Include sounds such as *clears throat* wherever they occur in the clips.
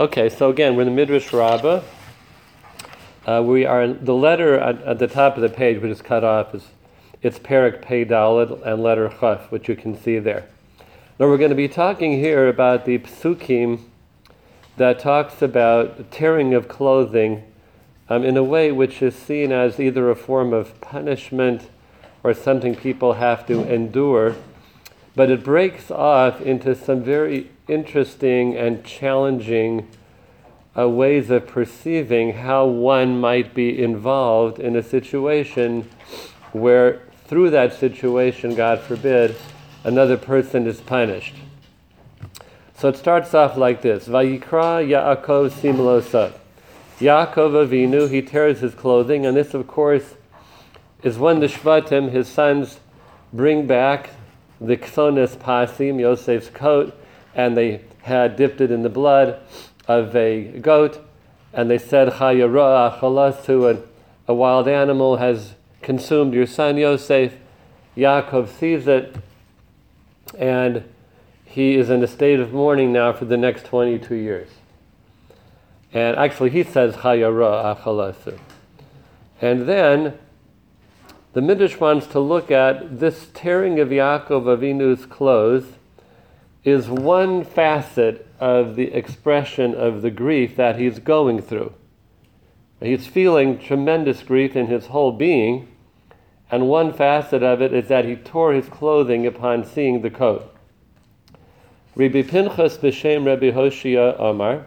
Okay, so again, we're in the Midrash Rabbah. Uh, we are the letter at, at, the top of the page, which is cut off, is it's Perik Pei and letter Chaf, which you can see there. Now we're going to be talking here about the psukim that talks about tearing of clothing um, in a way which is seen as either a form of punishment or something people have to endure but it breaks off into some very interesting and challenging uh, ways of perceiving how one might be involved in a situation where, through that situation, God forbid, another person is punished. So it starts off like this Vayikra Yaakov Simlosa. Yaakov Avinu, he tears his clothing, and this, of course, is when the Shvatim, his sons, bring back the Ksonis Pasim, Yosef's coat, and they had dipped it in the blood of a goat, and they said, Chayara Achalasu, a wild animal has consumed your son Yosef. Yaakov sees it, and he is in a state of mourning now for the next 22 years. And actually, he says. And then the Midrash wants to look at this tearing of Yaakov Avinu's clothes is one facet of the expression of the grief that he's going through. He's feeling tremendous grief in his whole being, and one facet of it is that he tore his clothing upon seeing the coat. Rabbi Pinchas b'shem Rabbi Hoshia Omar.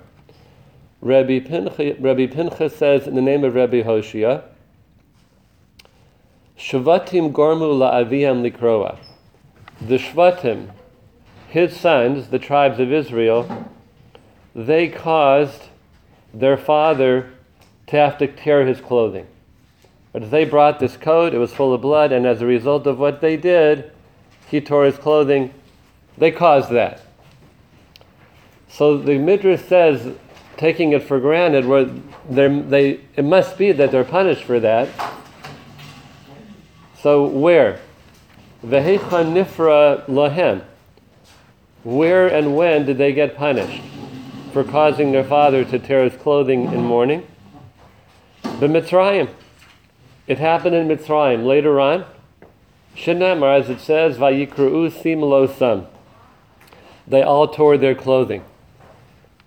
Rabbi Pinchas, Rabbi Pinchas says in the name of Rabbi Hoshia, Shvatim gormu la'aviam likroa. The Shvatim, his sons, the tribes of Israel, they caused their father to have to tear his clothing. But they brought this coat, it was full of blood, and as a result of what they did, he tore his clothing. They caused that. So the Midrash says, taking it for granted, where they, it must be that they're punished for that. So where? Vehecha nifra lahem. Where and when did they get punished for causing their father to tear his clothing in mourning? The Mitzrayim. It happened in Mitzrayim. Later on, Shenemar, as it says, Vayikru'u sim losam. They all tore their clothing.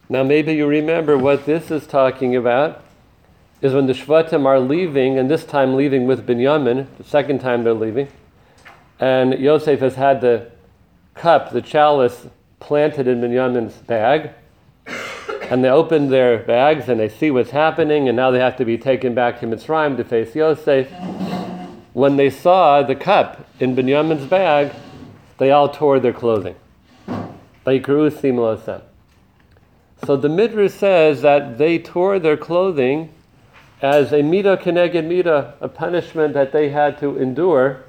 Now, maybe you remember what this is talking about is when the Shvatim are leaving, and this time leaving with Binyamin, the second time they're leaving, and Yosef has had the cup, the chalice, planted in Binyamin's bag, and they open their bags and they see what's happening, and now they have to be taken back to Mitzrayim to face Yosef. When they saw the cup in Binyamin's bag, they all tore their clothing. So the Midrash says that they tore their clothing as a mita keneged mita, a punishment that they had to endure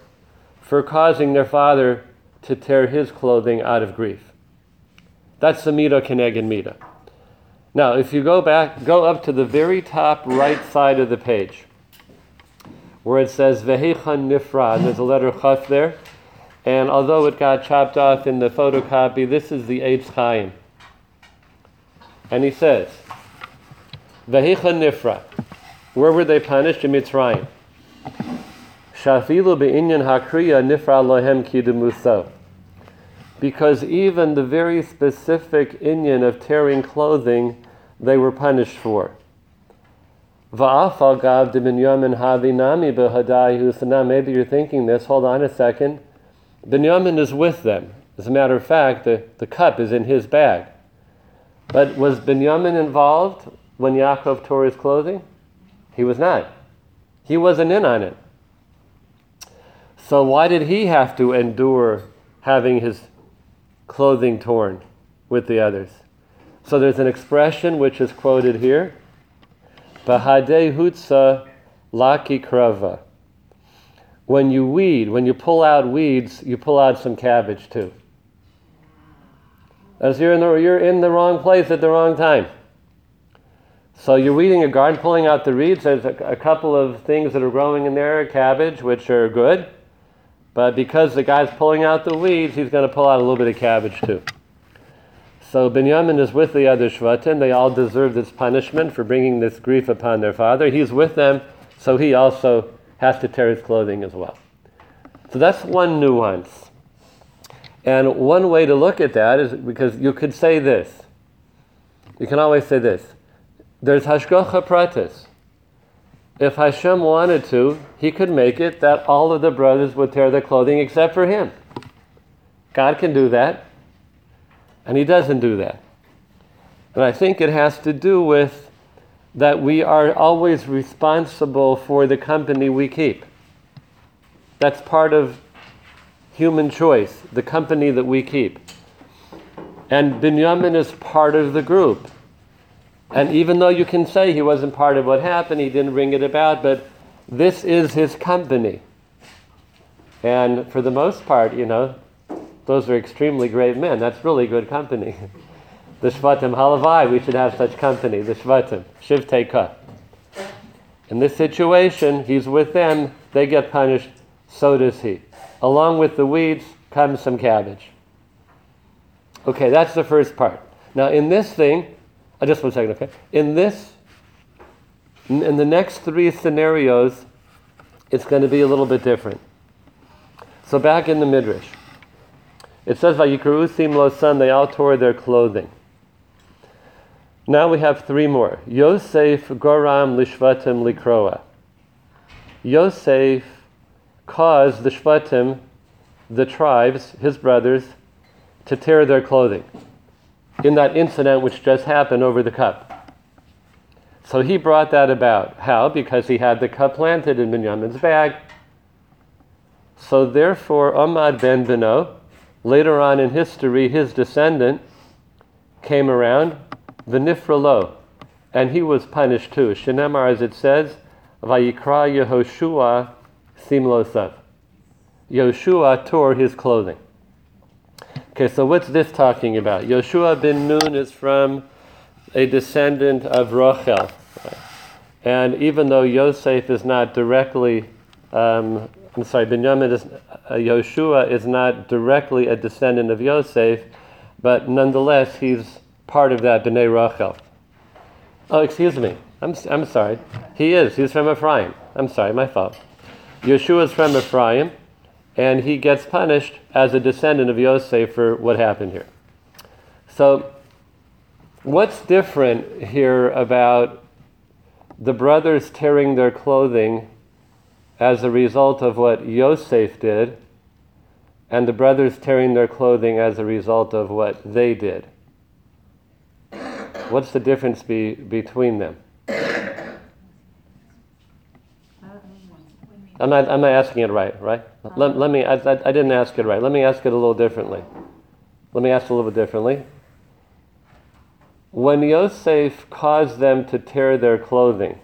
for causing their father to tear his clothing out of grief. That's the mita keneged mita. Now, if you go back, go up to the very top right side of the page, where it says Vehechan Nifrad, there's a letter Chaf there, and although it got chopped off in the photocopy, this is the Eitz Chaim. And he says, Vehechan Nifrad. Where were they punished? In Mitzrayim. Shafilu be'inyan hakriya nifra lohem. Because even the very specific inyan of tearing clothing, they were punished for. Va'afal maybe you're thinking this. Hold on a second. Binyamin is with them. As a matter of fact, the, the cup is in his bag. But was Binyamin involved when Yaakov tore his clothing? He was not. He wasn't in on it. So why did he have to endure having his clothing torn with the others? So there's an expression which is quoted here. Bahade hutsa laki krava. When you weed, when you pull out weeds, you pull out some cabbage too. As you're in the, you're in the wrong place at the wrong time. So you're weeding a garden, pulling out the reeds. There's a, a, couple of things that are growing in there, cabbage, which are good. But because the guy's pulling out the weeds, he's going to pull out a little bit of cabbage too. So Binyamin is with the other Shvatim. They all deserve this punishment for bringing this grief upon their father. He's with them, so he also has to tear his clothing as well. So that's one nuance. And one way to look at that is because you could say this. You can always say this. There's Hashgacha Pratis. If Hashem wanted to, he could make it that all of the brothers would tear their clothing except for him. God can do that. And he doesn't do that. And I think it has to do with that we are always responsible for the company we keep. That's part of human choice, the company that we keep. And Binyamin is part of the group. And even though you can say he wasn't part of what happened, he didn't bring it about, but this is his company. And for the most part, you know, those are extremely great men. That's really good company. *laughs* the Shvatim Halavai, we should have such company. The Shvatim, Shiv Ka. In this situation, he's with them, they get punished, so does he. Along with the weeds comes some cabbage. Okay, that's the first part. Now, in this thing, uh, just one second, okay? In this, in the next three scenarios, it's going to be a little bit different. So, back in the Midrash. It says, Vayikru Simlo son, they all tore their clothing. Now we have three more. Yosef Goram Lishvatim Likroa. Yosef caused the Shvatim, the tribes, his brothers, to tear their clothing in that incident which just happened over the cup. So he brought that about. How? Because he had the cup planted in Binyamin's bag. So therefore, Ahmad ben Beno, Later on in history, his descendant came around, Vinifralo, and he was punished too. Shenemar, as it says, Vayikra Yehoshua Simlosav. Yoshua tore his clothing. Okay, so what's this talking about? Yoshua bin Nun is from a descendant of Rachel. And even though Yosef is not directly um, I'm sorry, Binyamin is, uh, Yoshua is not directly a descendant of Yosef, but nonetheless he's part of that Bnei Rachel. Oh, excuse me. I'm, I'm sorry. He is. He's from Ephraim. I'm sorry, my fault. Yeshua is from Ephraim, and he gets punished as a descendant of Yosef for what happened here. So, what's different here about the brothers tearing their clothing as a result of what Yosef did, and the brothers tearing their clothing as a result of what they did. What's the difference be, between them? I'm not, I'm not asking it right, right? Let, uh-huh. let me, I, I, didn't ask it right. Let me ask it a little differently. Let me ask it a little bit differently. When Yosef caused them to tear their clothing,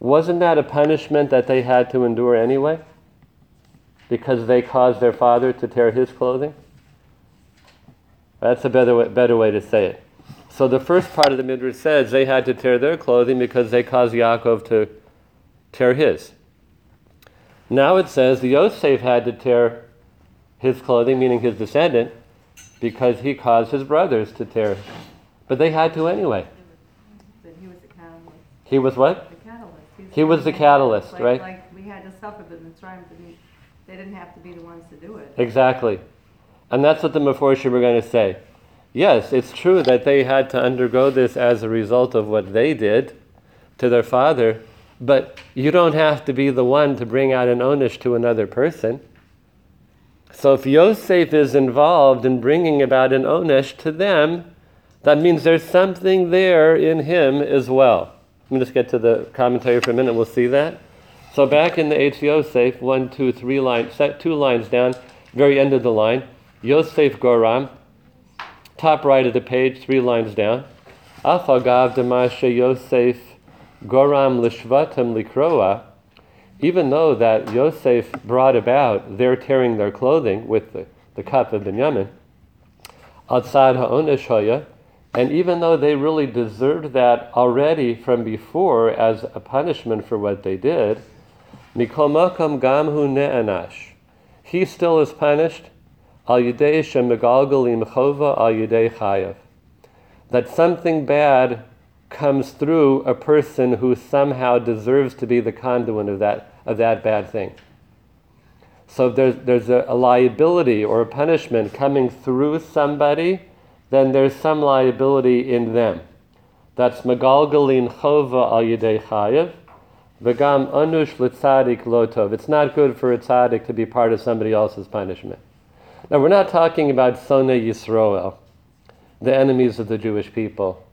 wasn't that a punishment that they had to endure anyway? Because they caused their father to tear his clothing? That's a better way, better way to say it. So the first part of the Midrash says they had to tear their clothing because they caused Yaakov to tear his. Now it says the Yosef had to tear his clothing, meaning his descendant, because he caused his brothers to tear. But they had to anyway. he was what? the catalyst. He was what? He was the catalyst, like, right? Like we had to suffer, but Mitzrayim. They didn't have to be the ones to do it. Exactly, and that's what the Meforshim were going to say. Yes, it's true that they had to undergo this as a result of what they did to their father, but you don't have to be the one to bring out an onish to another person. So if Yosef is involved in bringing about an onish to them, that means there's something there in him as well. Let me just get to the commentary for a minute. We'll see that. So back in the Eitz Yosef, one, two, three lines, two lines down, very end of the line, Yosef Goram, top right of the page, three lines down. Afagav Damasha Yosef Goram Lishvatim Likroa, even though that Yosef brought about their tearing their clothing with the, the cup of Binyamin, outside Ha'onesh and even though they really deserved that already from before as a punishment for what they did, Mikol Gamhu Ne'anash. He still is punished al yidei shemegalgalim chova al yidei chayav. That something bad comes through a person who somehow deserves to be the conduit of that, of that bad thing. So if there's, there's a, a liability or a punishment coming through somebody, then there's some liability in them. That's megalgalin chova al yidei chayav. V'gam anush litzadik lotov. It's not good for a tzaddik to be part of somebody else's punishment. Now we're not talking about Sone Yisroel, the enemies of the Jewish people.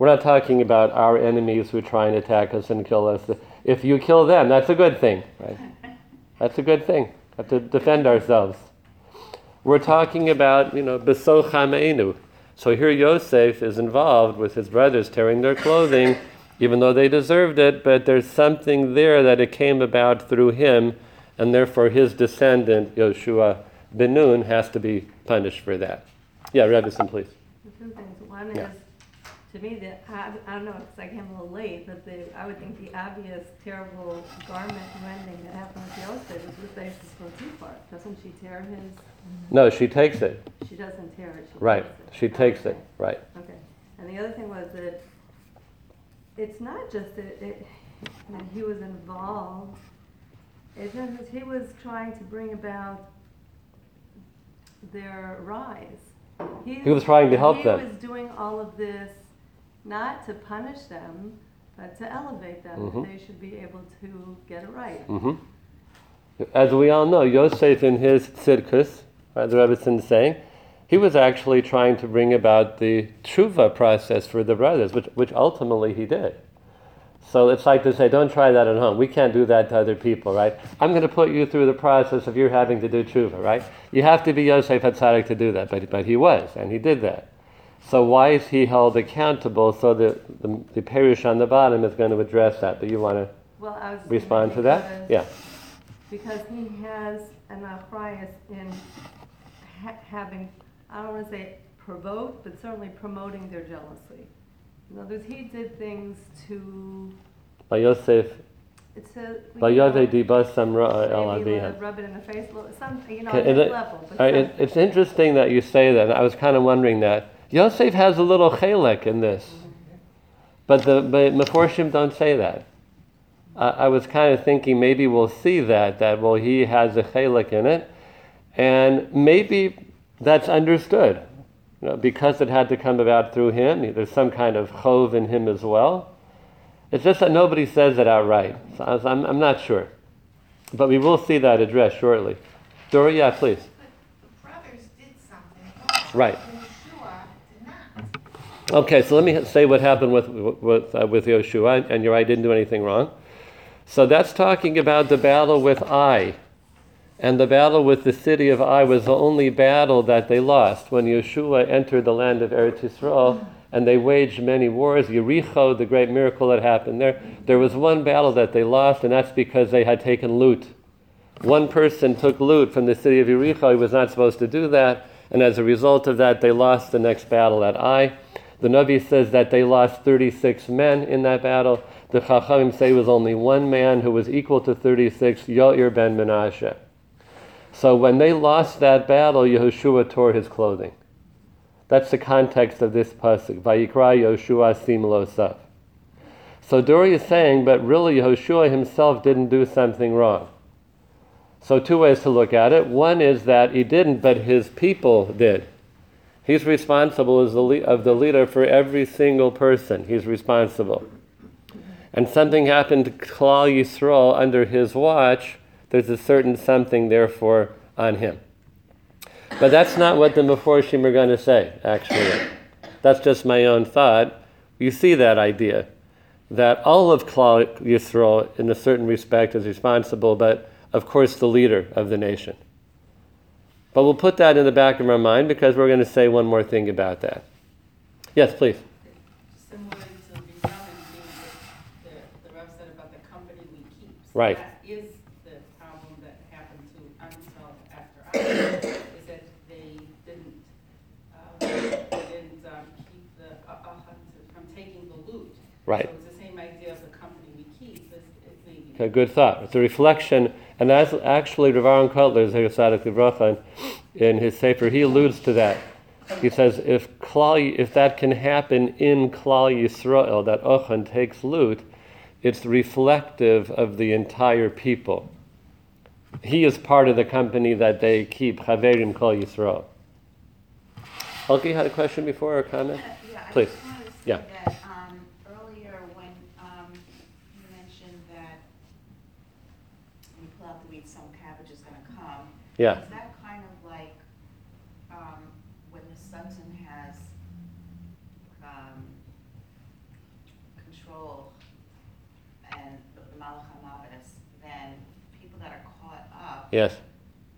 We're not talking about our enemies who try and attack us and kill us. If you kill them, that's a good thing, right? That's a good thing. We have to defend ourselves. We're talking about, you know, besochameinu. So here Yosef is involved with his brothers tearing their clothing, even though they deserved it, but there's something there that it came about through him, and therefore his descendant, Yoshua ben Nun, has to be punished for that. Yeah, Rebbitzin, please. Two things. One Yeah. is, to me, the, I, I don't know, it's like I'm a little late, but the, I would think the obvious terrible garment rending that happened with Yosef is with Potiphar. Doesn't she tear his, No, she takes it. she doesn't tear it, she Right. takes it. She takes it. Okay. Right. Okay, and the other thing was that it's not just that it, that he was involved, it's just that he was trying to bring about their rise. He was trying to help them. He was doing all of this not to punish them, but to elevate them, Mhm. they should be able to get it right. hmm As we all know, Yosef in his tzidkus, as the Rebbitzin saying, he was actually trying to bring about the tshuva process for the brothers, which, which ultimately he did. So it's like to say, don't try that at home. We can't do that to other people, right? I'm going to put you through the process of you having to do tshuva, right? You have to be Yosef Hatzadik to do that, but, but he was, and he did that. So why is he held accountable? So the, the, the parish on the bottom is going to address that. But you want to Well, I was. respond to that? because- Yeah. Because he has an arthritis in ha- having, I don't want to say provoked, but certainly promoting their jealousy. In other words, he did things to, By Yosef, it says. by Yosef Dibas Samra El Maybe Abiha. let- rub it in the face, some, you know, it- level. but it, it's interesting that you say that. I was kind of wondering that. Yosef has a little chelek in this, but the but Meforshim don't say that. I I was kind of thinking maybe we'll see that that well he has a chelek in it, and maybe that's understood, you know, because it had to come about through him. There's some kind of chov in him as well. It's just that nobody says it outright. So I was- I'm, I'm not sure, but we will see that addressed shortly. Dora, yeah, please. The brothers did something wrong. Right. Okay, so let me say what happened with with uh, with Yoshua, and you're right, didn't do anything wrong. So that's talking about the battle with Ai, and the battle with the city of Ai was the only battle that they lost when Yeshua entered the land of Eretz Yisrael, and they waged many wars. Yericho, the great miracle that happened there, there was one battle that they lost, and that's because they had taken loot. One person took loot from the city of Yericho. He was not supposed to do that, and as a result of that, they lost the next battle at Ai. The Navi says that they lost 36 men in that battle. The Chachamim say it was only one man who was equal to 36, Yair ben Menashe. So when they lost that battle, Yehoshua tore his clothing. That's the context of this pasuk. Vayikra Yoshua sim losav. So Dori is saying, but really Yehoshua himself didn't do something wrong. So two ways to look at it. One is that he didn't, but his people did. He's responsible as the le- of the leader for every single person. He's responsible. And something happened to Klal Yisrael under his watch. There's a certain something, therefore, on him. But that's not what the Meforshim are going to say, actually. That's just my own thought. You see that idea that all of Klal Yisrael, in a certain respect, is responsible, but of course, the leader of the nation. But we'll put that in the back of our mind because we're going to say one more thing about that. Yes, please. Similar to the Roman thing that the, the Rev said about the company we keep. So Right. That is the problem that happened to Unsolved after I, is that they didn't, um, they didn't, um, keep the, uh, uh, from taking the loot. Right. So it's the same idea of the company we keep, it's, it's maybe. Okay, good thought. It's a reflection, And that's actually Rav Aaron Kotler, Zeir Sadik Livracha, in his Sefer, he alludes to that. He says if Klal, if that can happen in Klal Yisrael, that Ochan takes loot, it's reflective of the entire people. He is part of the company that they keep, Chaverim Klal Yisrael. Elke had a question before or a comment? Uh, Yeah, Please. just to say Yeah. that, um, earlier when, um, you mentioned that when you pull out the weeds, some cabbage is gonna come. Yeah. Is that kind of like, um, when the Sutton has, um, control and the Malach HaMavis, then people that are caught up Yes.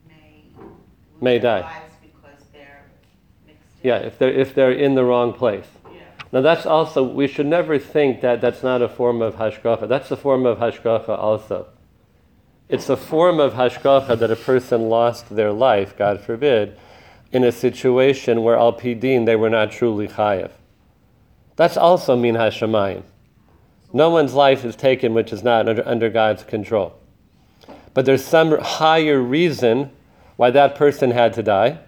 may May their die. lives because they're mixed in. Yeah, if they're, if they're in the wrong place. Yeah. Now that's also, we should never think that that's not a form of hashgacha. That's a form of hashgacha also. It's a form of hashgacha that a person lost their life, God forbid, in a situation where al pidin they were not truly chayev. That's also min hashemayim. No one's life is taken which is not under, under God's control. But there's some higher reason why that person had to die,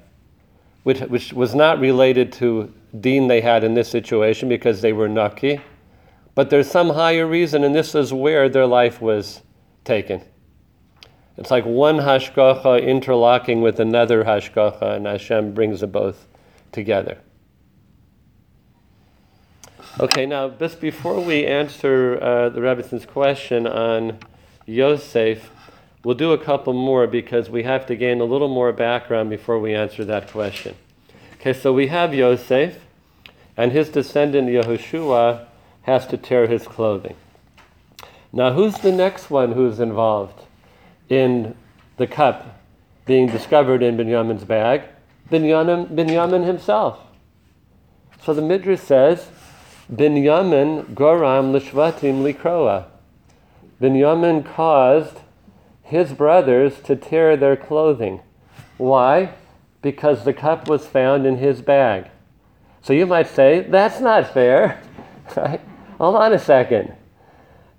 which, which was not related to deen they had in this situation because they were nucky. But there's some higher reason, and this is where their life was taken. It's like one hashgacha interlocking with another hashgacha, and Hashem brings them both together. Okay, now just before we answer uh, the Rebbitzins question on Yosef, we'll do a couple more because we have to gain a little more background before we answer that question. Okay, so we have Yosef, and his descendant Yehoshua has to tear his clothing. Now, who's the next one who's involved in the cup being discovered in Binyamin's bag? Binyamin, Binyamin himself. So the Midrash says, Binyamin goram lishvatim likroa. Binyamin caused his brothers to tear their clothing. Why? Because the cup was found in his bag. So you might say, that's not fair. *laughs* Right? Hold on a second.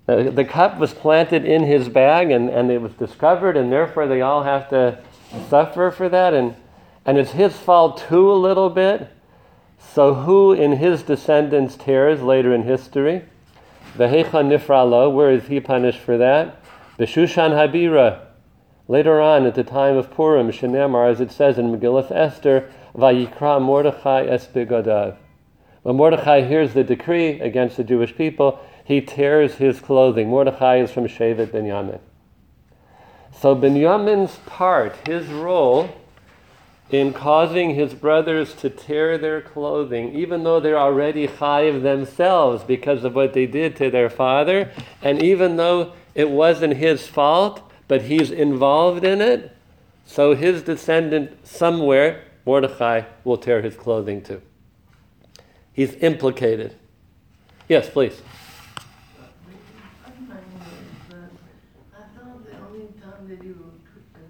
The, the cup was planted in his bag and, and it was discovered, and therefore they all have to suffer for that. And, and it's his fault too, a little bit. So, who in his descendants tears later in history? Vehecha Nifralo, where is he punished for that? Beshushan Habira. Later on, at the time of Purim, Shenemar, as it says in Megillah Esther, Vayikra Mordechai es bigadav. When Mordechai hears the decree against the Jewish people, he tears his clothing. Mordechai is from Shevet Binyamin. So Binyamin's part, his role in causing his brothers to tear their clothing, even though they're already chayiv themselves because of what they did to their father, and even though it wasn't his fault, but he's involved in it, so his descendant somewhere, Mordechai, will tear his clothing too. He's implicated. Yes, please. I'm not even, uh, I thought the only time that you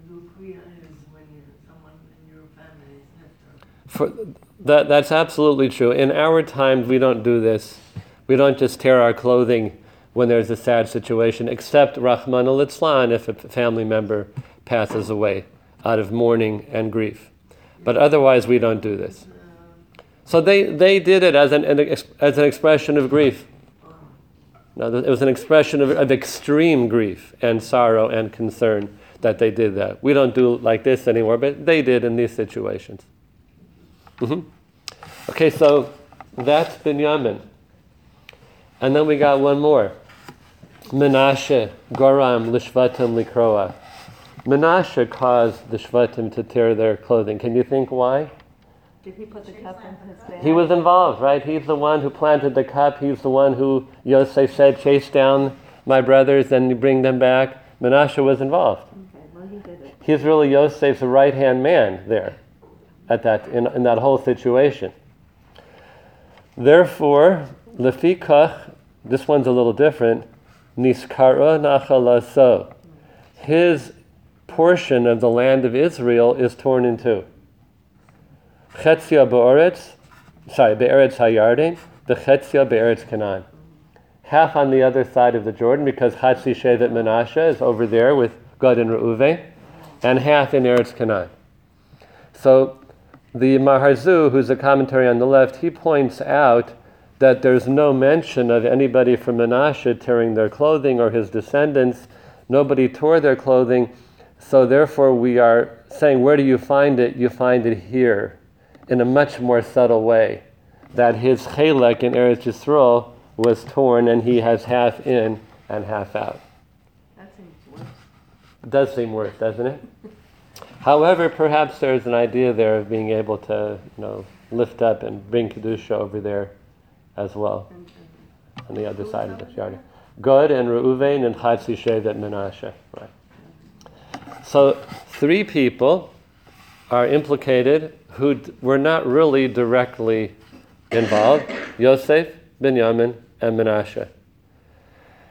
do kriya is when you, someone in your family is niftar. For, that, that's absolutely true. In our times, we don't do this. We don't just tear our clothing when there's a sad situation, except Rahman al if a family member passes away out of mourning and grief. But otherwise, we don't do this. So they, they did it as an, an as an expression of grief. Now, it was an expression of, of extreme grief and sorrow and concern that they did that. We don't do like this anymore, but they did in these situations. Hmm Okay, so that's Binyamin. And then we got one more. Menashe, Goram, Lishvatim, Likroa. Menashe caused the Shvatim to tear their clothing. Can you think why? Did he put the cup in his bag? He was involved, right? He's the one who planted the cup. He's the one who Yosef said, chase down my brothers and bring them back. Menashe was involved. Okay, well, he did it. He's really Yosef's right hand man there at that, in, in that whole situation. Therefore, lefikach, this one's a little different, niskara nachalaso. His portion of the land of Israel is torn in two. Chetzia be'oretz, sorry, be'eretz hayarden, the chetzia be'eretz Canaan. Half on the other side of the Jordan, because Chatzi Shevet Menashe is over there with Gad and Reuven, and half in Eretz Canaan. So the Maharzu, who's a commentary on the left, he points out that there's no mention of anybody from Menashe tearing their clothing or his descendants. Nobody tore their clothing. So therefore, we are saying, where do you find it? You find it here, in a much more subtle way, that his chelek in Eretz Yisrael was torn, and he has half in and half out. That seems worse. It does seem worse, doesn't it? *laughs* However, perhaps there's an idea there of being able to, you know, lift up and bring kedusha over there as well, on the other side of the Jordan. Gad and Reuven and Chatzi Shevet Menashe. Right. So three people are implicated who d- were not really directly involved: Yosef, Binyamin, and Menashe.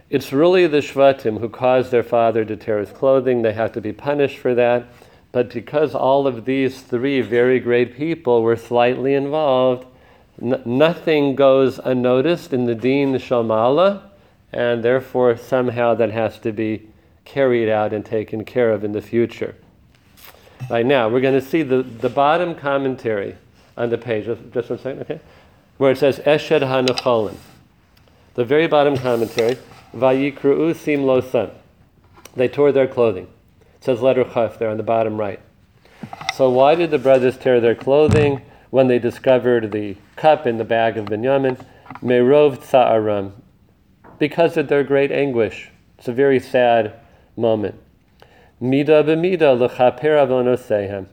It's really the Shvatim who caused their father to tear his clothing. They have to be punished for that. But because all of these three very great people were slightly involved, n- nothing goes unnoticed in the Din Shamala, and therefore somehow that has to be carried out and taken care of in the future. Right now, we're going to see the, the bottom commentary on the page. Just, just one second, okay? Where it says Eshed HaNecholim. The very bottom commentary, Vayikru'u sim lo san. They tore their clothing. It says letter Chaf there on the bottom right. So why did the brothers tear their clothing when they discovered the cup in the bag of Binyamin? Merov tsa'aram. Because of their great anguish. It's a very sad moment. Mida b'mida l'chaper avonosehem.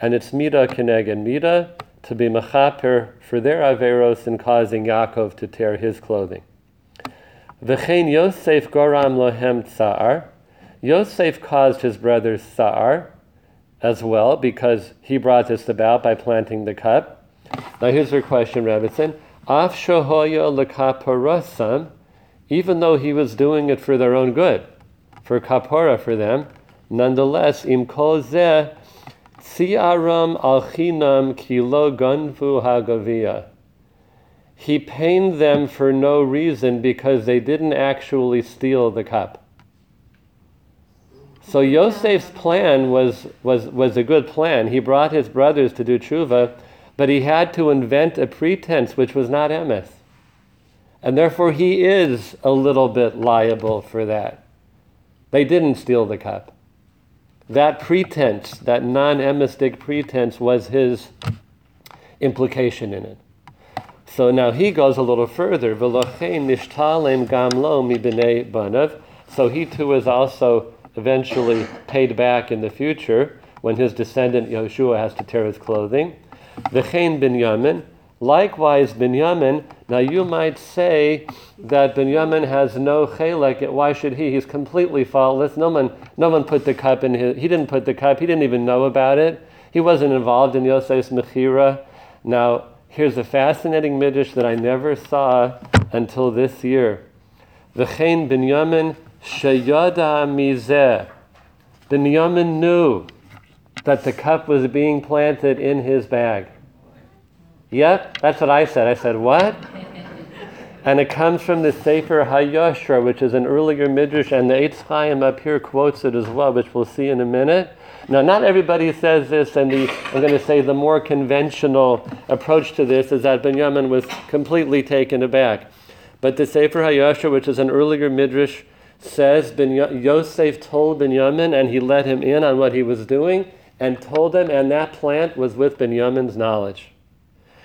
And it's mida keneged mida to be mechaper for their averos in causing Yaakov to tear his clothing. V'chein Yosef goram lohem tsa'ar. Yosef caused his brothers tsa'ar as well because he brought this about by planting the cup. Now here's your question, Rebbitzin. Af shohoya lekaparasam, even though he was doing it for their own good, for kapora for them, nonetheless, im kol zeh tziaram al chinam kilo ganfu hagaviyah. He pained them for no reason because they didn't actually steal the cup. So Yosef's plan was, was, was a good plan. He brought his brothers to do tshuva, but he had to invent a pretense which was not emes. And therefore he is a little bit liable for that. They didn't steal the cup. That pretense, that non emistic pretense, was his implication in it. So now he goes a little further. So he too is also eventually paid back in the future when his descendant Yoshua has to tear his clothing. V'chein Binyamin. Likewise, Binyamin. Now you might say that Binyamin has no chelek. Why should he? He's completely faultless. No one, no one put the cup in his. He didn't put the cup. He didn't even know about it. He wasn't involved in Yosef's mechira. Now here's a fascinating midrash that I never saw until this year. V'chein Binyamin sheyada mizeh. Binyamin knew that the cup was being planted in his bag. Yep, that's what I said. I said, what? *laughs* and it comes from the Sefer HaYashar, which is an earlier midrash, and the Eitz Chaim up here quotes it as well, which we'll see in a minute. Now, not everybody says this, and the, I'm going to say the more conventional approach to this is that Benjamin was completely taken aback. But the Sefer HaYashar, which is an earlier midrash, says ben Yosef told Benjamin, and he let him in on what he was doing, and told him, and that plant was with Benjamin's knowledge.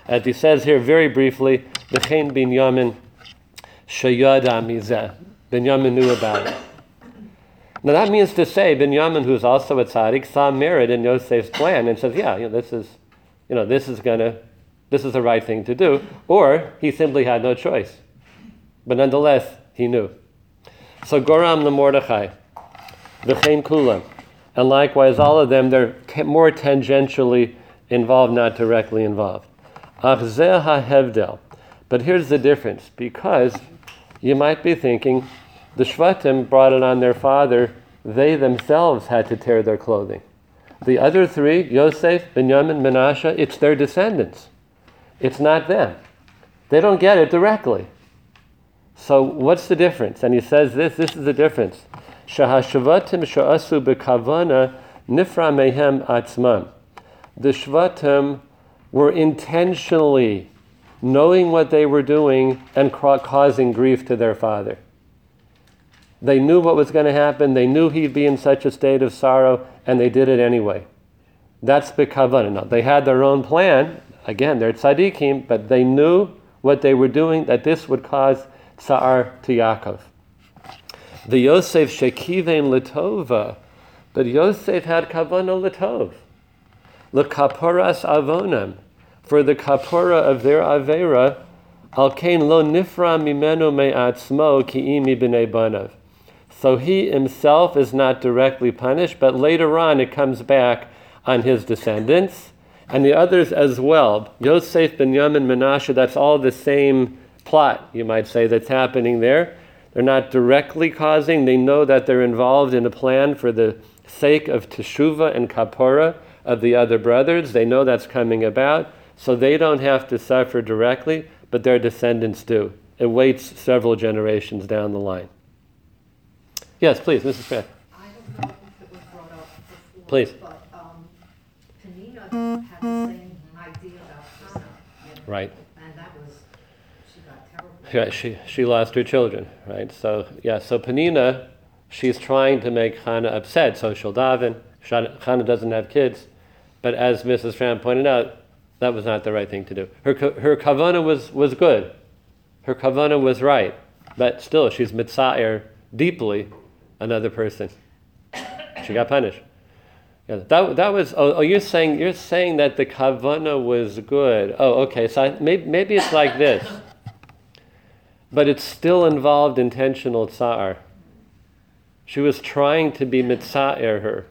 As he says here very briefly, B'chein Binyamin sheyada mizeh. Benjamin knew about it. Now that means to say, Binyamin, who's also a tzaddik, saw merit in Yosef's plan and says, "Yeah, you know, this is, you know, this is gonna, this is the right thing to do," or he simply had no choice. But nonetheless, he knew. So Goram the Mordechai, V'chein Kulam, and likewise all of them, they're t- more tangentially involved, not directly involved. Achzeh ha'hevdel. But here's the difference, because you might be thinking, the Shvatim brought it on their father, they themselves had to tear their clothing. The other three, Yosef, Benjamin, Menashe, it's their descendants. It's not them. They don't get it directly. So what's the difference? And he says this, this is the difference. Shahashvatim sha'asu bekavana nifra mehem atzmam. The shvatim were intentionally knowing what they were doing and ca- causing grief to their father. They knew what was going to happen. They knew he'd be in such a state of sorrow, and they did it anyway. That's bekavana. Now, they had their own plan. Again, they're tzaddikim, but they knew what they were doing, that this would cause tsar to Yaakov. The Yosef shekivein letova, but Yosef had kavana letov. Lekaporas avonem, for the kapora of their avera, al kain lo nifra mimenu me'atzmo ki'imi b'nei banav. So he himself is not directly punished, but later on it comes back on his descendants and the others as well. Yosef, Benjamin, Menashe, that's all the same plot, you might say, that's happening there. They're not directly causing, they know that they're involved in a plan for the sake of Teshuvah and Kapora of the other brothers. They know that's coming about, so they don't have to suffer directly, but their descendants do. It waits several generations down the line. Yes, please, Mrs. Pratt. I don't know if it was brought up before. Please. But, um, Panina had the same idea about Hannah. Right. And that was, she she, she lost her children, right? So, yeah, so Panina, she's trying to make Hannah upset, so she'll daven. Hannah doesn't have kids. But as Mrs. Fram pointed out, that was not the right thing to do. Her, her kavana was, was good. Her kavana was right. But still, she's mitza'ir deeply another person. She got punished. Yeah, that, that was, oh, oh, you're saying, you're saying that the kavana was good. Oh, okay, so I, maybe, maybe it's like this but it still involved intentional tsar. She was trying to be mitza'er her.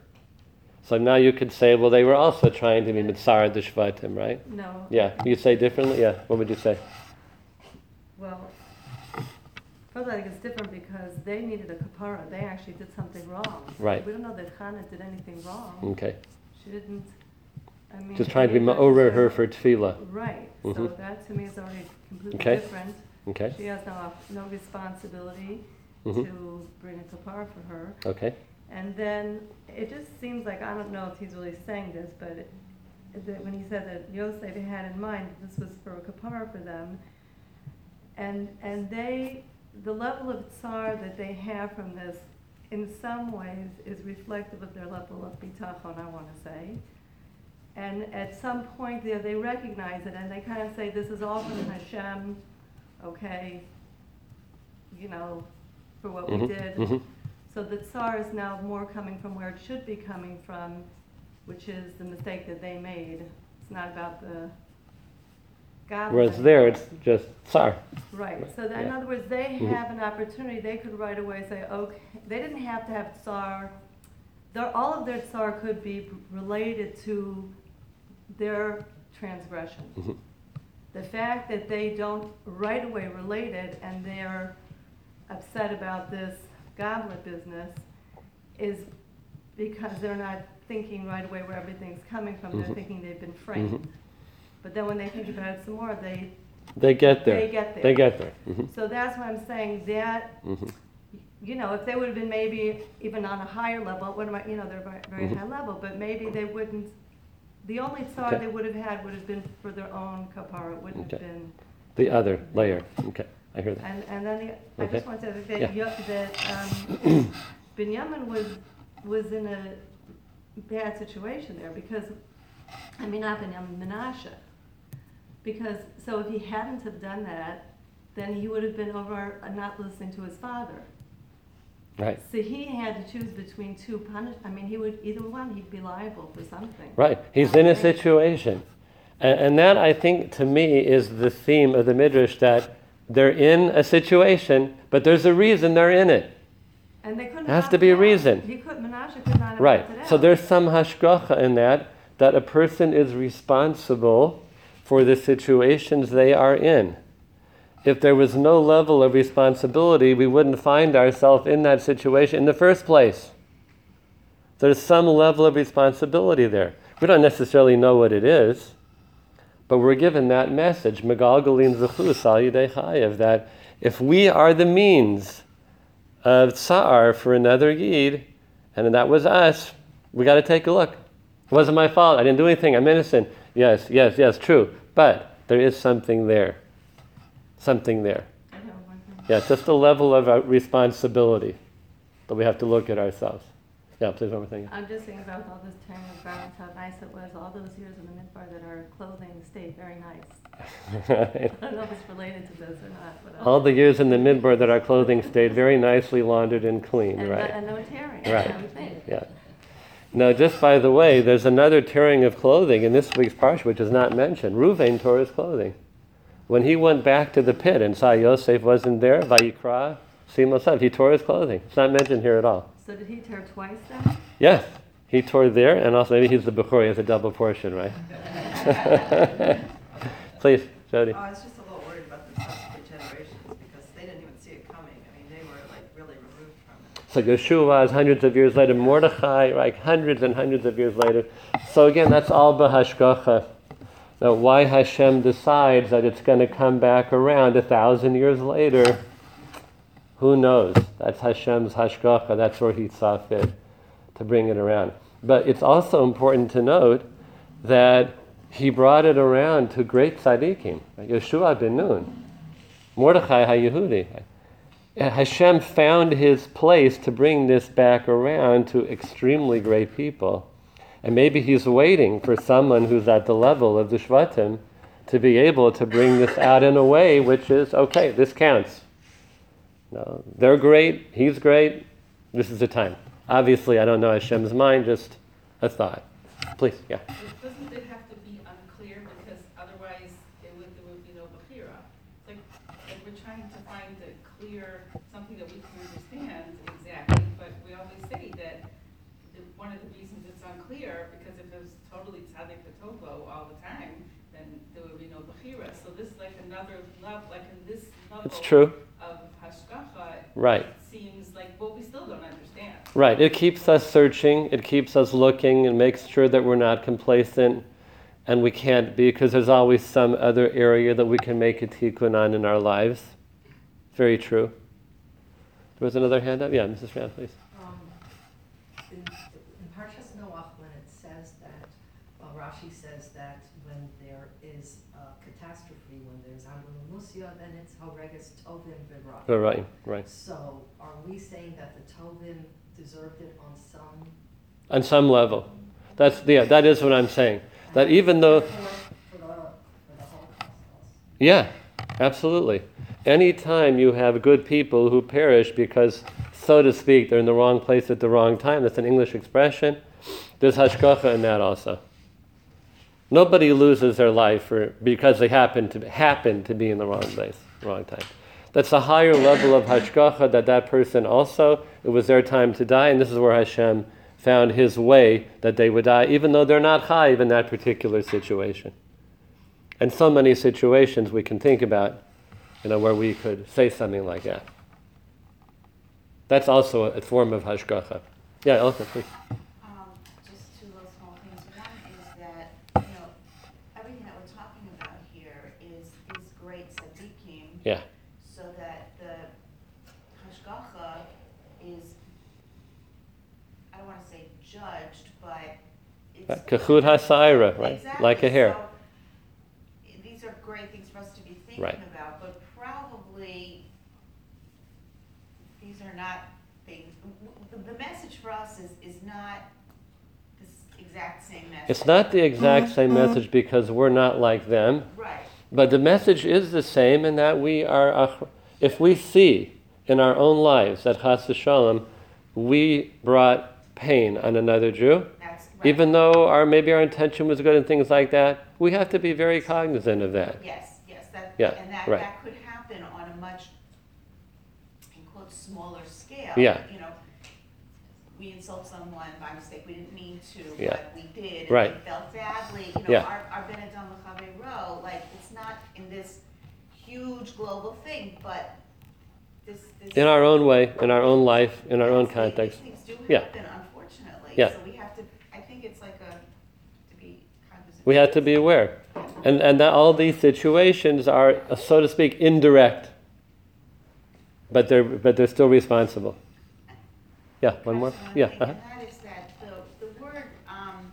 So now you could say, well, they were also trying to be mitza'er the shvatim, right? No. Yeah, you say differently? Yeah, what would you say? Well, first I think it's different because they needed a kapara. They actually did something wrong. Right. We don't know that Hannah did anything wrong. Okay. She didn't, I mean. Just trying to be over her for tefillah. Right, so Mhm. that to me is already completely Okay. different. Okay? She has no, no responsibility Mhm. to bring a kapara for her. Okay. And then it just seems like, I don't know if he's really saying this, but it, that when he said that Yosef had in mind that this was for a kapara for them, and, and they, the level of tsar that they have from this, in some ways, is reflective of their level of bitachon, I want to say. And at some point there, they recognize it, and they kind of say, this is all from Hashem, okay, you know, for what we Mhm, did. mhm. So the tsar is now more coming from where it should be coming from, which is the mistake that they made. It's not about the God. Whereas there, it's just tsar. Right, so that- in Yeah. other words, they Mhm. have an opportunity, they could right away say, okay, they didn't have to have tsar. Their, all of their tsar could be related to their transgression. Mhm. The fact that they don't right away relate it and they're upset about this goblet business is because they're not thinking right away where everything's coming from. They're Mhm. thinking they've been framed. But then when they think about it some more, they, They get there. They get there. They get there. Mhm, so that's why I'm saying that, mhm. you know, if they would have been maybe even on a higher level, what am I, you know, they're very, very high level, but maybe they wouldn't, the only Okay. they would have had would have been for their own kapara, it wouldn't have Okay. been The other layer. Okay, I hear that. And, and then the, I Okay. just want to say that. Yo- that, um, *clears throat* Binyamin was, was in a bad situation there because, I mean, not Binyamin, Menashe. Because, so if he hadn't have done that, then he would have been over, uh, not listening to his father. Right. So he had to choose between two punish, I mean, he would, either one, he'd be liable for something. Right. He's in a situation. And, and that, I think, to me, is the theme of the Midrash that they're in a situation, but there's a reason they're in it. And they couldn't. There has to be a reason. He could, Menashe could not have Right. So there's some hashgacha in that, that a person is responsible for the situations they are in. If there was no level of responsibility, we wouldn't find ourselves in that situation in the first place. There's some level of responsibility there. We don't necessarily know what it is, But we're given that message, Megalgalin Zechus Al Yidei Chayev, that if we are the means of tsar for another Yid, and that was us, we got to take a look. It wasn't my fault. I didn't do anything. I'm innocent. Yes, yes, yes, true. But there is something there. Something there. I know one thing. Yeah, just a level of uh, responsibility that we have to look at ourselves. Yeah, please, one more thing. I'm just thinking about all this tearing of garments, how nice it was all those years in the midbar that our clothing stayed very nice. *laughs* I don't know if it's related to this or not, but. uh, All the years in the midbar that our clothing stayed very nicely laundered and clean, And, no- right? and no tearing, Right. I would think. Yeah. Now, just by the way, there's another tearing of clothing in this week's parsha, which is not mentioned. Ruvain tore his clothing. When he went back to the pit and saw Yosef wasn't there, Vayikra, Simosav, he tore his clothing. It's not mentioned here at all. So did he tear twice then? Yes, he tore there, and also maybe he's the Bechor, he has a double portion, right? *laughs* Please, Jody. Oh, I was just a little worried about the subsequent generations because they didn't even see it coming. I mean, they were like really removed from it. So Yehoshua is hundreds of years later, Mordechai, like hundreds and hundreds of years later. So again, that's all bahashgacha. Now, why Hashem decides that it's going to come back around a thousand years later, who knows? That's Hashem's hashgacha. That's where He saw fit to bring it around. But it's also important to note that He brought it around to great tzaddikim. Yehoshua ben Nun, Mordechai HaYehudi. Hashem found his place to bring this back around to extremely great people. And maybe he's waiting for someone who's at the level of the Shvatim to be able to bring this out in a way which is okay, this counts. No, they're great, he's great, this is the time. Obviously, I don't know Hashem's mind, just a thought. Please, yeah. Doesn't it have to be unclear, because otherwise it would, there would be no Bechira? It's like, like we're trying to find a clear, something that we can understand exactly, but we always say that the- one of the reasons it's unclear, because if it was totally tzaddik v'tovo all the time, then there would be no Bechira. So this is like another level, like in this level. It's true. Of hashgacha. Right. it Seems like, well, we still don't understand. Right. It keeps us searching, it keeps us looking, and makes sure that we're not complacent. And we can't be because there's always some other area that we can make a tikkun on in our lives. Very true. There was another hand up? Yeah, Mrs. Rand, please. Um, In in Parshas Noach, when it says that, well, Rashi says that when there is a catastrophe, when there's androlomusia, then it's Horegas Tovim V'Ra. Oh, right, right. So are we saying that the Tovim deserved it on some? On some level. That's, yeah, that is what I'm saying. That even though, For, the, for the yeah, absolutely. Anytime you have good people who perish because, so to speak, they're in the wrong place at the wrong time, that's an English expression, there's hashgacha in that also. Nobody loses their life for, because they happen to, happen to be in the wrong place, wrong time. That's a higher level of hashgacha that that person also, it was their time to die, and this is where Hashem found his way that they would die, even though they're not high in that particular situation. And so many situations we can think about, you know, where we could say something like that. That's also a, a form of hashgacha. Yeah, Elsa, please. Um, just two little small things. One is that, you know, everything that we're talking about here is, is great tzaddikim. Yeah. So that the hashgacha is, I don't wanna say judged, but it's. Kachud hasaira, right? Exactly. Like a hair. So, These are great things for us to be Right. thinking about, but probably these are not things, the, the message for us is, is not this exact same message. It's not the exact mm-hmm. same message mm-hmm. because we're not like them, Right, but the message is the same in that we are, ach- if we see in our own lives that Chas Shalom, we brought pain on another Jew, that's right. even though our maybe our intention was good and things like that, we have to be very cognizant of that. Yes, yes, that, Yeah, and that, right. that could happen on a much, in quotes, smaller scale. Yeah. You know, we insult someone by mistake, we didn't mean to, Yeah. but we did, and Right. we felt badly, you know, Yeah. our, our Ben Adam Row, like, it's not in this huge global thing, but this, this. In our own way, in our own life, in our own Yes, context. These things do Yeah. happen, unfortunately. Yeah. So we have to, I think it's like a, to be cognizant. We have to be aware. And, and that all these situations are, so to speak, indirect, but they're, but they're still responsible. Yeah, one more? Yeah. uh-huh. That is that the, the word, um,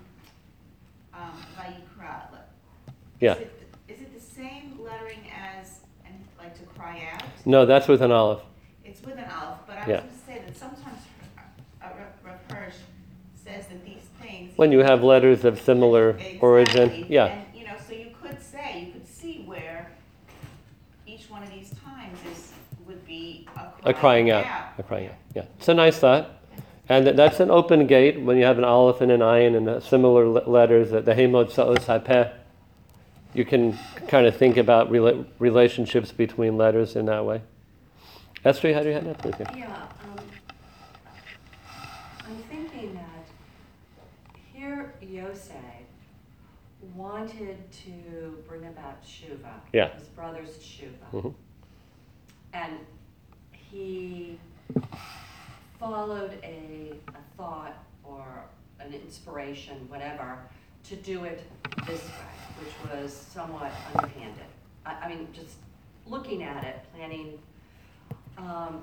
um, vayikra, le- Yeah. Is it, is it the same lettering as, and like to cry out? No, that's with an aleph. It's with an aleph, but I Yeah. was gonna say that sometimes, uh, Rav Hirsch says that these things. When you have letters of similar origin. Exactly. Yeah. And, you know, so you could say, you could see where each one of these times is, would be a A crying out. A crying out. Yeah. It's a nice thought. And that- that's an open gate when you have an aleph and an ayin and uh, similar le- letters, uh, the hemod sa'os hapeh. You can kind of think about rela- relationships between letters in that way. Esther, how do you had your hand up, please. Yeah. Yeah, um, I'm thinking that here Yosef wanted to bring about tshuva. Yeah. His brother's tshuva. Mhm. And he followed a, a thought or an inspiration, whatever, to do it this way, which was somewhat underhanded. I, I mean, just looking at it, planning, um,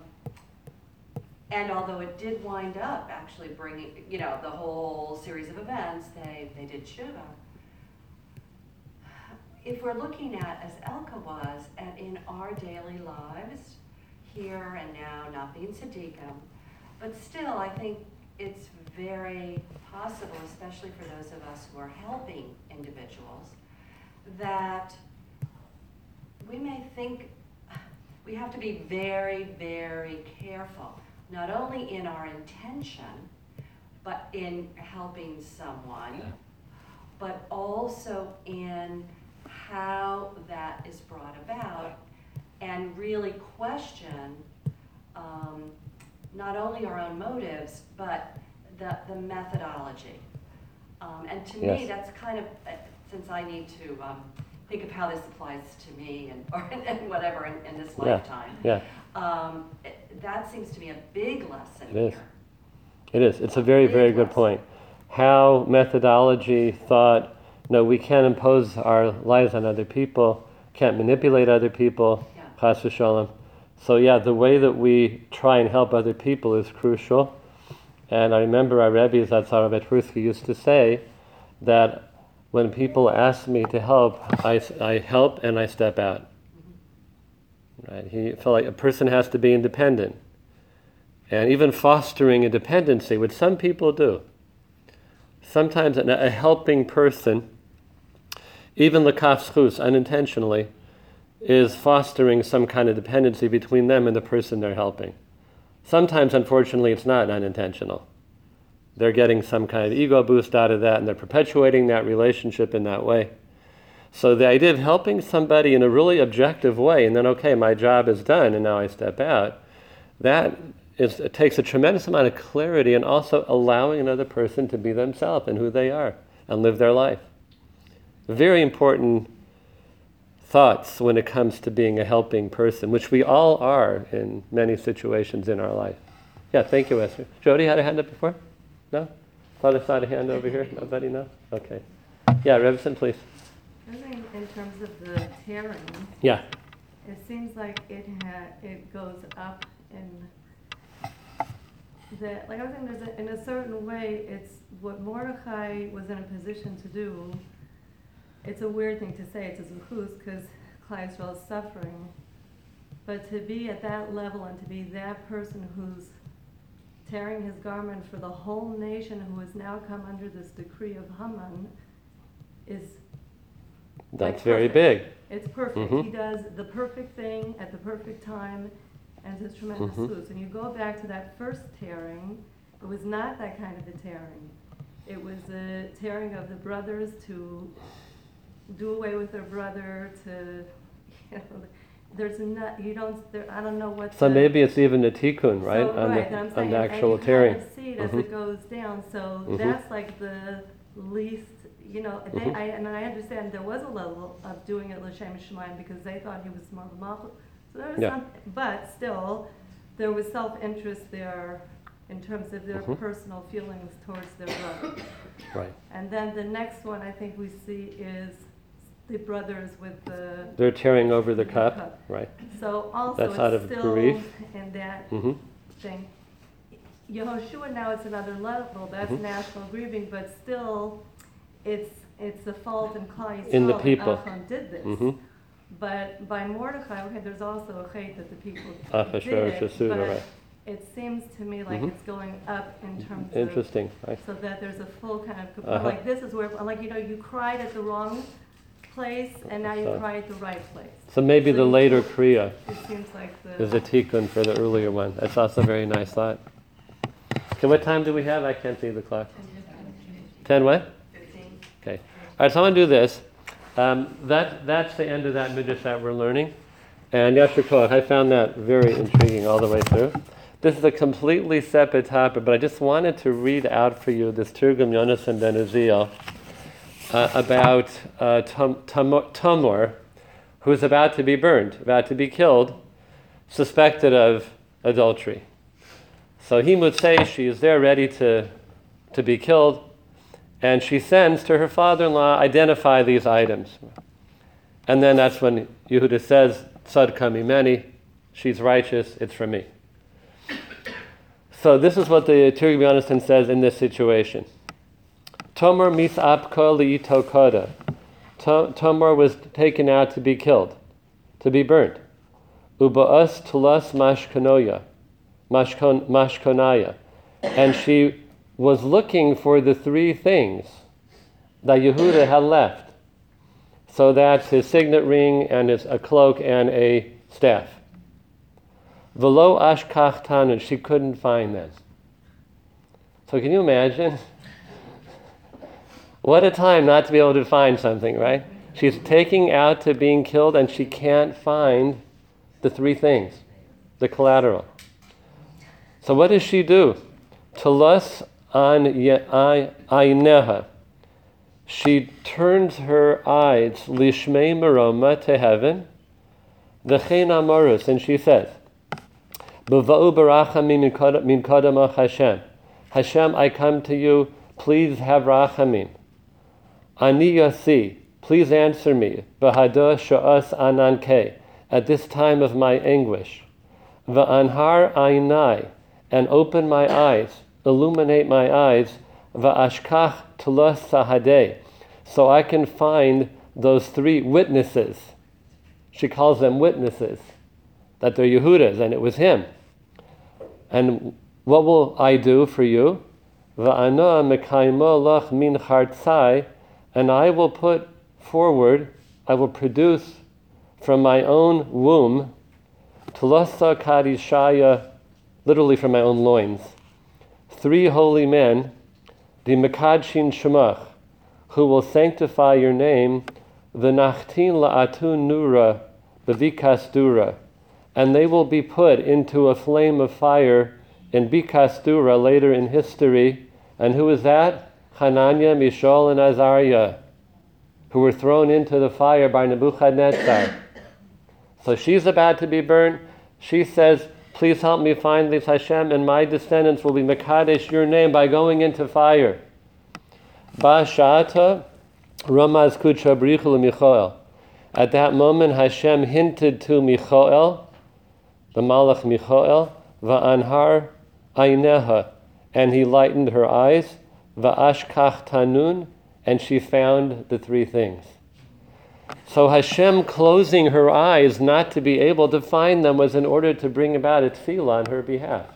and although it did wind up actually bringing, you know, the whole series of events, they, they did Shiva. If we're looking at, as Elka was, and in our daily lives, here and now, not being tzaddikim, but still, I think it's very possible, especially for those of us who are helping individuals, that we may think we have to be very, very careful, not only in our intention, but in helping someone, but also in how that is brought about, and really question um, not only our own motives, but the, the methodology. Um, and to me, that's kind of, uh, since I need to um, think of how this applies to me and, *laughs* or, and whatever in, in this Yeah. lifetime, Yeah. um, it, that seems to be a big lesson It is. here. It is. It's a very, very good point. How methodology, thought, no, we can't impose our lives on other people, can't manipulate other people, Yeah. chas v'shalom. So yeah, the way that we try and help other people is crucial. And I remember our Rebbe Zatzar Petruski used to say that when people ask me to help, I, I help and I step out. Mm-hmm. Right? He felt like a person has to be independent and even fostering a dependency, which some people do. Sometimes a helping person, even lakaf schus, unintentionally, is fostering some kind of dependency between them and the person they're helping. Sometimes, unfortunately, it's not unintentional. They're getting some kind of ego boost out of that, and they're perpetuating that relationship in that way. So the idea of helping somebody in a really objective way, and then okay, my job is done, and now I step out, that is, it takes a tremendous amount of clarity, and also allowing another person to be themselves and who they are, and live their life. Very important thoughts when it comes to being a helping person, which we all are in many situations in our life. Yeah, thank you, Esther. Jody had a hand up before? No? Father saw a hand over here? Nobody? No? Okay. Yeah, Revson, please. I think in terms of the tearing, Yeah. it seems like it ha, it goes up in the, like I was saying, there's a, in a certain way, it's what Mordechai was in a position to do. It's a weird thing to say, it's a zuchus, because Klal Yisrael is suffering. But to be at that level and to be that person who's tearing his garment for the whole nation who has now come under this decree of Haman is That's Like very big. it's perfect. Mhm. He does the perfect thing at the perfect time, and it's tremendous fruits. And you go back to that first tearing, it was not that kind of a tearing. It was a tearing of the brothers to do away with their brother, to, *laughs* you know, there's not, you don't, there, I don't know what. So the- maybe it's even a tikkun, right? so, on right, the, and I'm on saying, the and actual you kind tearing. of see it as it goes down, so Mhm. that's like the least, you know, they, Mhm. I, and I understand there was a level of doing it l'shem shemaim because they thought he was smart malchut. So there was Yeah. some, but still, there was self-interest there in terms of their Mhm. personal feelings towards their brother. *coughs* Right. And then the next one I think we see is the brothers with the, They're tearing over the The cup, cup. right? so also That's out of still grief. in that mm-hmm. thing. Yehoshua now it's another level, that's Mhm. national grieving, but still, it's, it's the fault in Klal Yisrael. In the people. Did this. hmm But by Mordechai, okay, there's also a hate that the people did, Asuda, but right? it seems to me like Mhm. it's going up in terms of, Interesting, right? so that there's a full kind of. Uh-huh. like this is where, like, you know, you cried at the wrong place and now you So- the right place. So maybe the later Kriya It seems like the. is a tikkun for the earlier one. That's also a very nice thought. Okay, what time do we have? I can't see the clock. Ten what? Fifteen. Okay. All right, so I'm going to do this. Um, that, that's the end of that midrash that we're learning. And Yashar Koach, I found that very intriguing all the way through. This is a completely separate topic, but I just wanted to read out for you this Targum Yonasan Ben Uziel uh, about uh, Tam- Tam- Tamor, who's about to be burned, about to be killed, suspected of adultery. So he would say she is there ready to, to be killed, and she sends to her father-in-law, identify these items. And then that's when Yehuda says, Tzadka mimeni, she's righteous, it's for me. So this is what the Tirgi Yonasan says in this situation. Tomar misapka li'ito koda. To- Tomar was taken out to be killed, to be burnt. Uba'as tulas mashkonoya, mashkon, mashkonaya. And she was looking for the three things that Yehuda had left. So that's his signet ring and his, a cloak and a staff. Velo ashkach tanun, she couldn't find them. So can you imagine? What a time not to be able to find something, right? She's taking out to being killed and she can't find the three things, the collateral. So what does she do? Tulus an aineha. She turns her eyes lishmei maroma to heaven, the amorus, and she says, Hashem. Hashem, I come to you, please have rachamim. Ani yasi, please answer me, b'hada sha'as ananke, at this time of my anguish. Va'anhar ainai, and open my eyes, illuminate my eyes, va'ashkach tulas sahadeh, so I can find those three witnesses. She calls them witnesses, that they're Yehudas, and it was him. And what will I do for you? Va'ana mekaymo lach min chartzai, and I will put forward, I will produce from my own womb, tulasa kadishaya, literally from my own loins, three holy men, the mekadshin shemach, who will sanctify your name, the nachtin la'atun nura, bevikas dura, and they will be put into a flame of fire in Bikastura later in history. And who is that? Hananiah, Mishael, and Azariah, who were thrown into the fire by Nebuchadnezzar. So she's about to be burnt. She says, Please help me find this Hashem, and my descendants will be Mekadesh your name by going into fire. Bashata, Ramaz Kucha Brichul Michael. At that moment, Hashem hinted to Michael, the Malach Michael, Va'anhar Aineha, and he lightened her eyes, Va'ashkach Tanun, and she found the three things. So Hashem closing her eyes not to be able to find them was in order to bring about a tefillah on her behalf.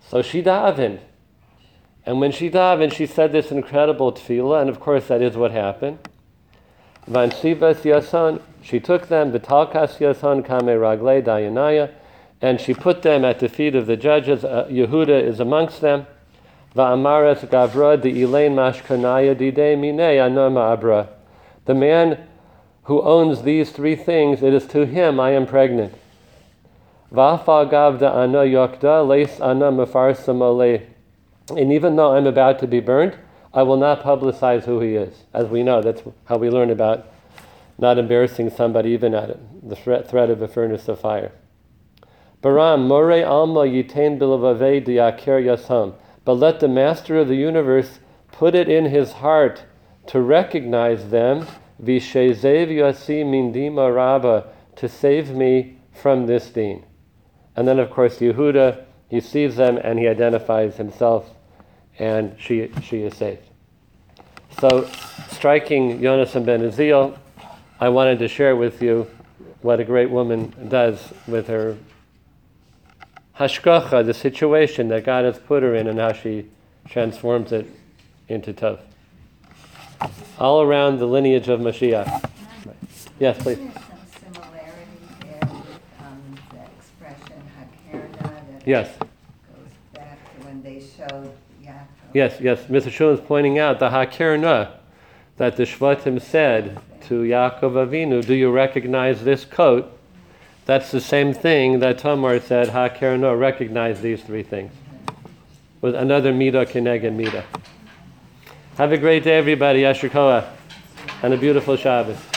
So she davened. And when she davened, she said this incredible tefillah, and of course that is what happened. Vansivas yasan, she took them, Vitalkas yasan kame ragle dayanaya, and she put them at the feet of the judges. Uh, Yehuda is amongst them. Va'amaret gavra de ilain mashkanaya dide mine anoma abra. The man who owns these three things, it is to him I am pregnant. Vafa gavda ana yokda leis ana mefarsamale. And even though I'm about to be burnt, I will not publicize who he is. As we know, that's how we learn about not embarrassing somebody even at it, the threat, threat of a furnace of fire. Baram, more alma yitain bilavave diakir yasam. But let the master of the universe put it in his heart to recognize them Vishezev Yasi Mindima Rabba, to save me from this deen. And then, of course, Yehuda, he sees them and he identifies himself, and she, she is saved. So, striking Yonasan ben Uziel, I wanted to share with you what a great woman does with her hashgacha, the situation that God has put her in, and how she transforms it into tov. All around the lineage of Mashiach. Yes, please. Isn't there some similarity there with um, that expression hakerna that Yes, goes back to when they showed Yaakov? yes, yes. Mr. Shul is pointing out the Hakerna that the Shvatim said to Yaakov Avinu, Do you recognize this coat? That's the same thing that Tamar said, Ha Hakerna, recognize these three things. With another Midah Keneged Midah. Have a great day, everybody. Koach. And a beautiful Shabbos.